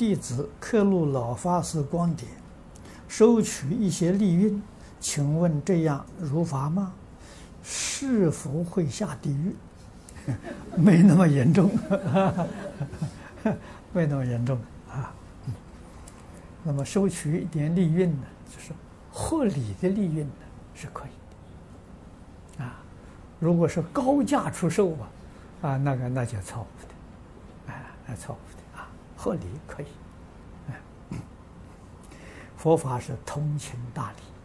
弟子刻录老法师光碟，收取一些利润，请问这样如法吗？是否会下地狱？没那么严重，没那么严重啊。那么收取一点利润呢，就是合理的利润呢，是可以的。啊，如果是高价出售啊，啊，那个那就错误的，啊，那错误的，合理可以。佛法是通情达理。